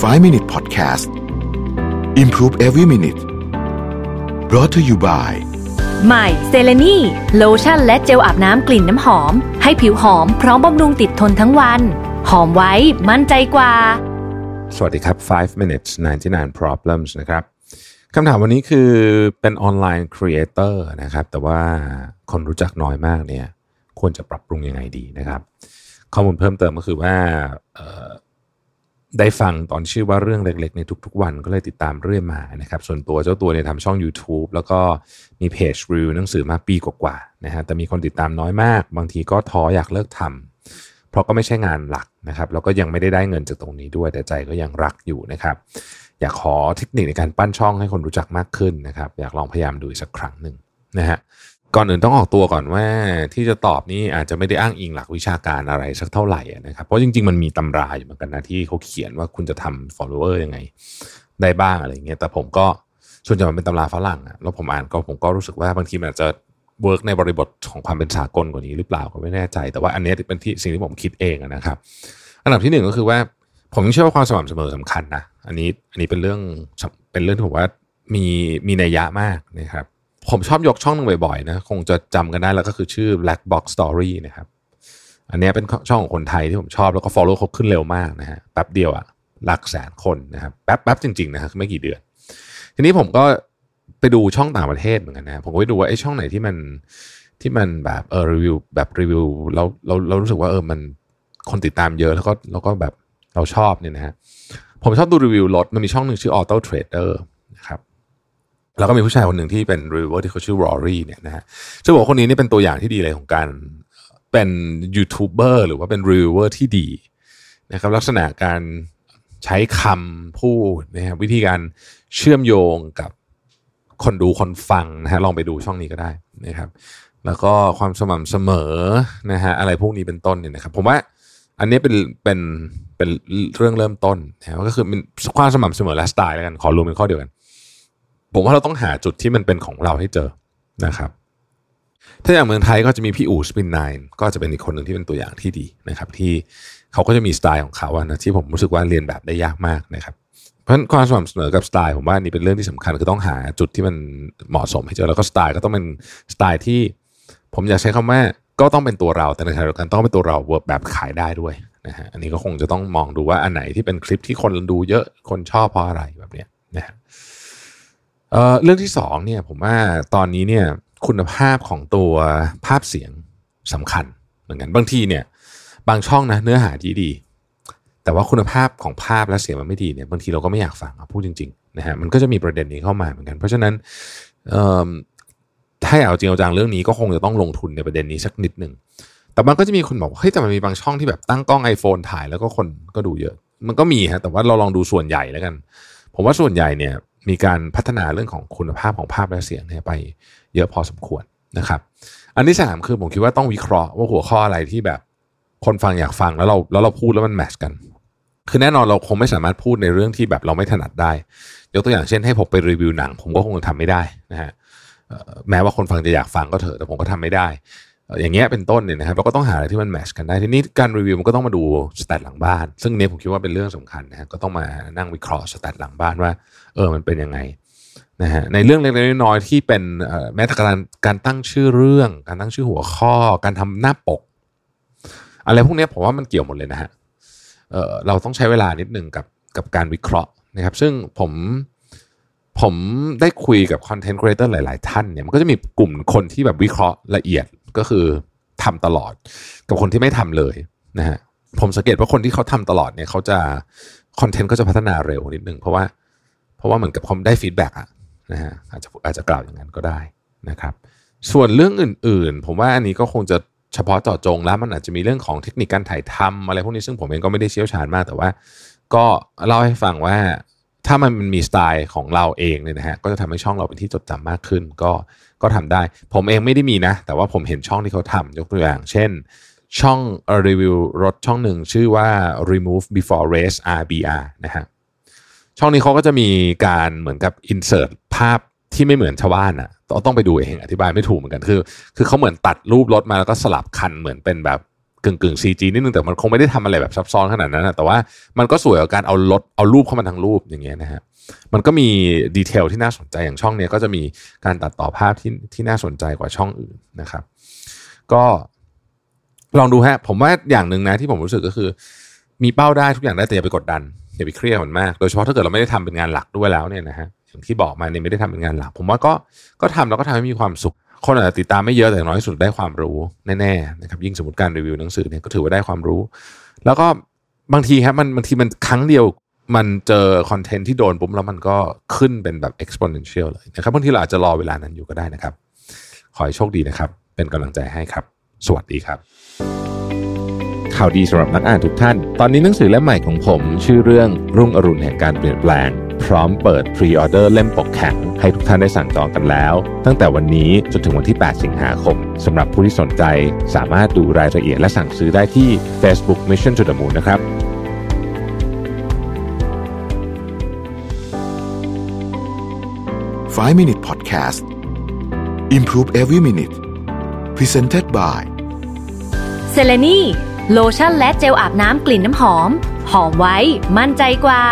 5 Minute Podcast Improve Every Minute brought to you by ใหม่เซเลนีโลชั่นและเจลอาบน้ำกลิ่นน้ำหอม ให้ผิวหอมพร้อมบำรุงติดทนทั้งวัน หอมไว้มั่นใจกว่า สวัสดีครับ 5 minutes 99 problems นะครับคำถามวันนี้คือเป็น online creator นะครับ แต่ว่าคนรู้จักน้อยมากเนี่ย ควรจะปรับปรุงยังไงดีนะครับ ข้อมูลเพิ่มเติมก็คือว่าเอ่อ ได้ฟังตอนชื่อว่าเรื่องเล็กๆ ในทุกๆ วันก็เลยติดตามเรื่อยมานะครับ ส่วนตัวเจ้าตัวเนี่ยทำช่อง YouTube แล้วก็มีเพจรีวิวหนังสือมาปีกว่าๆนะฮะแต่มีคนติดตามน้อยมาก บางทีก็ท้ออยากเลิกทำเพราะก็ไม่ใช่งานหลักนะครับแล้วก็ยังไม่ได้ได้เงินจากตรงนี้ด้วย แต่ใจก็ยังรักอยู่นะครับ อยากขอเทคนิคในการปั้นช่องให้คนรู้จักมากขึ้นนะครับ อยากลองพยายามดูสักครั้งหนึ่งนะฮะ ก่อนอื่นต้องออกตัวก่อนว่าที่จะตอบนี่อาจจะไม่ได้อ้างอิงหลักวิชาการอะไรสักเท่าไหร่นะครับ เพราะจริง ๆ มันมีตำราอยู่เหมือนกันนะที่เขาเขียนว่าคุณจะทำ follower ยังไง ได้บ้างอะไรเงี้ยแต่ผมก็ส่วนใหญ่มันเป็นตำราฝรั่งอะแล้วผมอ่านก็ผมก็รู้สึกว่าบางทีมันอาจจะเวิร์กในบริบทของความเป็นสากลกว่านี้หรือเปล่าก็ไม่แน่ใจ แต่ว่าอันนี้เป็นที่สิ่งที่ผมคิดเองนะครับ อันดับที่หนึ่งก็คือว่าผมเชื่อว่าความสม่ำเสมอสำคัญนะอันนี้อันนี้เป็นเรื่องเป็นเรื่องที่ผมว่ามีมีนัยยะมากนะครับ ผมชอบยกช่องหนึ่งบ่อยๆนะคงจะจำกันได้แล้วก็คือชื่อ Black Box Story นะครับ อันนี้เป็นช่องของคนไทยที่ผมชอบแล้วก็ follow เขาขึ้นเร็วมากนะฮะแป๊บเดียวอะหลักแสนคนนะครับแป๊บแป๊บจริงๆนะครับไม่กี่เดือน ทีนี้ผมก็ไปดูช่องต่างประเทศเหมือนกันนะผมก็ไปดูว่าไอ้ช่องไหนที่มันที่มันแบบเออรีวิวแบบรีวิวเราเราเรารู้สึกว่าเออมันคนติดตามเยอะแล้วก็แล้วก็แบบเราชอบเนี่ยนะฮะผมชอบดูรีวิวรถมันมีช่องหนึ่งชื่อ Auto Trader นะครับ แล้วก็มีผู้ชายคนหนึ่งที่เป็นรีวิวที่เขาชื่อรอรี่เนี่ยนะฮะจะบอกคนนี้นี่เป็นตัวอย่างที่ดีเลยของการเป็นยูทูบเบอร์หรือว่าเป็นรีวิวที่ดีนะครับลักษณะการใช้คำพูดนะครับวิธีการเชื่อมโยงกับคนดูคนฟังนะฮะลองไปดูช่องนี้ก็ได้นะครับ แล้วก็ความสม่ำเสมอนะฮะอะไรพวกนี้เป็นต้นเนี่ยนะครับ ผมว่าอันนี้เป็นเป็นเป็นเรื่องเริ่มต้นนะก็คือมันความสม่ำเสมอและสไตล์แล้วกันขอรวมเป็นข้อเดียวกัน ผมว่าเราต้องหาจุดที่มันเป็นของเราให้เจอนะครับถ้าอย่างเมืองไทยก็จะมีพี่อู๋สปินไนก็จะเป็นอีกคนหนึ่งที่เป็นตัวอย่างที่ดีนะครับที่เขาก็จะมีสไตล์ของเขาอะนะที่ผมรู้สึกว่าเรียนแบบได้ยากมากนะครับ เพราะความสม่ำเสมอกับสไตล์ผมว่านี่เป็นเรื่องที่สำคัญคือต้องหาจุดที่มันเหมาะสมให้เจอแล้วก็สไตล์ก็ต้องเป็นสไตล์ที่ผมอยากใช้คำว่าก็ต้องเป็นตัวเราแต่ในขณะเดียวกันต้องเป็นตัวเราแบบขายได้ด้วยนะฮะอันนี้ก็คงจะต้องมองดูว่าอันไหนที่เป็นคลิปที่คนดูเยอะคนชอบเพราะอะไรแบบเนี้ยนะฮะ เอ่อเรื่องที่สองเนี่ยผมว่าตอนนี้เนี่ยคุณภาพของตัวภาพเสียงสำคัญเหมือนกันบางทีเนี่ยบางช่องนะเนื้อหาดีดี แต่ว่าคุณภาพของภาพและเสียงมันไม่ดีเนี่ยบางทีเราก็ไม่อยากฟังพูดจริงๆนะฮะมันก็จะมีประเด็นนี้เข้ามาเหมือนกัน เพราะฉะนั้นถ้าเอาจริงเอาจังเรื่องนี้ก็คงจะต้องลงทุนในประเด็นนี้สักนิดหนึ่งแต่มันก็จะมีคนบอกเฮ้ยแต่มันมีบางช่องที่แบบตั้งกล้อง iPhone ถ่ายแล้วก็คนก็ดูเยอะ มันก็มีฮะแต่ว่าเราลองดูส่วนใหญ่แล้วกัน ผมว่าส่วนใหญ่เนี่ย มีการพัฒนาเรื่องของคุณภาพของภาพและเสียงเนี่ยไปเยอะพอสมควรนะครับ อันที่สามคือผมคิดว่าต้องวิเคราะห์ว่าหัวข้ออะไรที่แบบคนฟังอยากฟังแล้วเราแล้วเราพูดแล้วมันแมชกัน คือแน่นอนเราคงไม่สามารถพูดในเรื่องที่แบบเราไม่ถนัดได้ ยกตัวอย่างเช่นให้ผมไปรีวิวหนัง ผมก็คงทำไม่ได้นะฮะแม้ว่าคนฟังจะอยากฟังก็เถอะแต่ผมก็ทำไม่ได้ อย่างเงี้ยเป็นต้นเนี่ยนะครับเราก็ต้องหาอะไรที่มันแมชกันได้ทีนี้การรีวิวมันก็ต้องมาดูสแตทหลังบ้าน ซึ่งเนี้ยผมคิดว่าเป็นเรื่องสำคัญนะฮะก็ต้องมานั่งวิเคราะห์สแตทหลังบ้านว่าเออมันเป็นยังไงนะฮะในเรื่องเล็กๆน้อยๆที่เป็นแม้แต่การการตั้งชื่อเรื่อง การตั้งชื่อหัวข้อ การทำหน้าปก อะไรพวกนี้ผมว่ามันเกี่ยวหมดเลยนะฮะเออเราต้องใช้เวลานิดนึงกับกับการวิเคราะห์นะครับ ซึ่งผมผมได้คุยกับ content creator หลาย ๆ ท่านเนี่ยมันก็จะมีกลุ่มคนที่แบบวิเคราะห์ละเอียด ก็คือทำตลอด กับคนที่ไม่ทำเลยนะฮะผมสังเกตว่าคนที่เขาทำตลอดเนี่ยเขาจะ content ก็จะพัฒนาเร็วนิดนึงเพราะว่าเพราะว่าเหมือนกับเขาได้ feedback อะนะฮะอาจจะอาจจะกล่าวอย่างนั้นก็ได้นะครับ ส่วนเรื่องอื่นๆ ผมว่าอันนี้ก็คงจะเฉพาะเจาะจงแล้วมันอาจจะมีเรื่องของเทคนิคการถ่ายทำอะไรพวกนี้ซึ่งผมเองก็ไม่ได้เชี่ยวชาญมาก แต่ว่า ก็เล่าให้ฟังว่า ถ้ามันมีสไตล์ของเราเองเนี่ยนะฮะก็จะทำให้ช่องเราเป็นที่จดจำมากขึ้น ก็ก็ทำได้ ผมเองไม่ได้มีนะ แต่ว่าผมเห็นช่องที่เขาทำยกตัวอย่าง เช่น ช่องรีวิวรถช่องหนึ่งชื่อว่า remove before race RBR นะฮะช่องนี้เขาก็จะมีการเหมือนกับ insert ภาพที่ไม่เหมือนชาวบ้านอะต้องต้องไปดูเองอธิบายไม่ถูกเหมือนกันคือ คือเขาเหมือนตัดรูปรถมาแล้วก็สลับคันเหมือนเป็นแบบ กกึ่งกึ่งซีจีนิดนึงแต่มันคงไม่ได้ทำอะไรแบบซับซ้อนขนาดนั้นนะแต่ว่ามันก็สวยกับการเอาลดเอารูปเข้ามาทั้งรูปอย่างเงี้ยนะฮะมันก็มีดีเทลที่น่าสนใจอย่างช่องเนี้ยก็จะมีการตัดต่อภาพที่ที่น่าสนใจกว่าช่องอื่นนะครับ ก็ลองดูฮะ ผมว่าอย่างหนึ่งนะที่ผมรู้สึกก็คือ มีเป้าได้ทุกอย่างได้แต่อย่าไปกดดันอย่าไปเครียดมันมาก โดยเฉพาะถ้าเกิดเราไม่ได้ทำเป็นงานหลักด้วยแล้วเนี่ยนะฮะอย่างที่บอกมาเนี่ยไม่ได้ทำเป็นงานหลัก ผมว่าก็ก็ทำแล้วก็ทำให้มีความสุข คนอาจจะติดตามไม่เยอะแต่น้อยสุดได้ความรู้แน่ๆนะครับยิ่งสมมติการรีวิวหนังสือเนี่ยก็ถือว่าได้ความรู้ แล้วก็บางทีครับมันบางทีมันครั้งเดียวมันเจอคอนเทนต์ที่โดนปุ๊บแล้วมันก็ขึ้นเป็นแบบ exponential เลยนะครับบางทีเราอาจจะรอเวลานั้นอยู่ก็ได้นะครับ ขอให้โชคดีนะครับ เป็นกำลังใจให้ครับ สวัสดีครับ ข่าวดีสำหรับนักอ่านทุกท่าน ตอนนี้หนังสือเล่มใหม่ของผม ชื่อเรื่องรุ่งอรุณแห่งการเปลี่ยนแปลง พร้อมเปิด pre-order เล่มปกแข็งให้ทุกท่านได้สั่งจองกันแล้ว ตั้งแต่วันนี้จนถึงวันที่ 8 สิงหาคมสำหรับผู้ที่สนใจสามารถดูรายละเอียดและสั่งซื้อได้ที่ Facebook Mission to the Moon นะครับ5 Minute Podcast Improve Every Minute Presented by เซเลนีโลชั่นและเจลอาบน้ำกลิ่นน้ำหอม หอมไว้ มั่นใจกว่า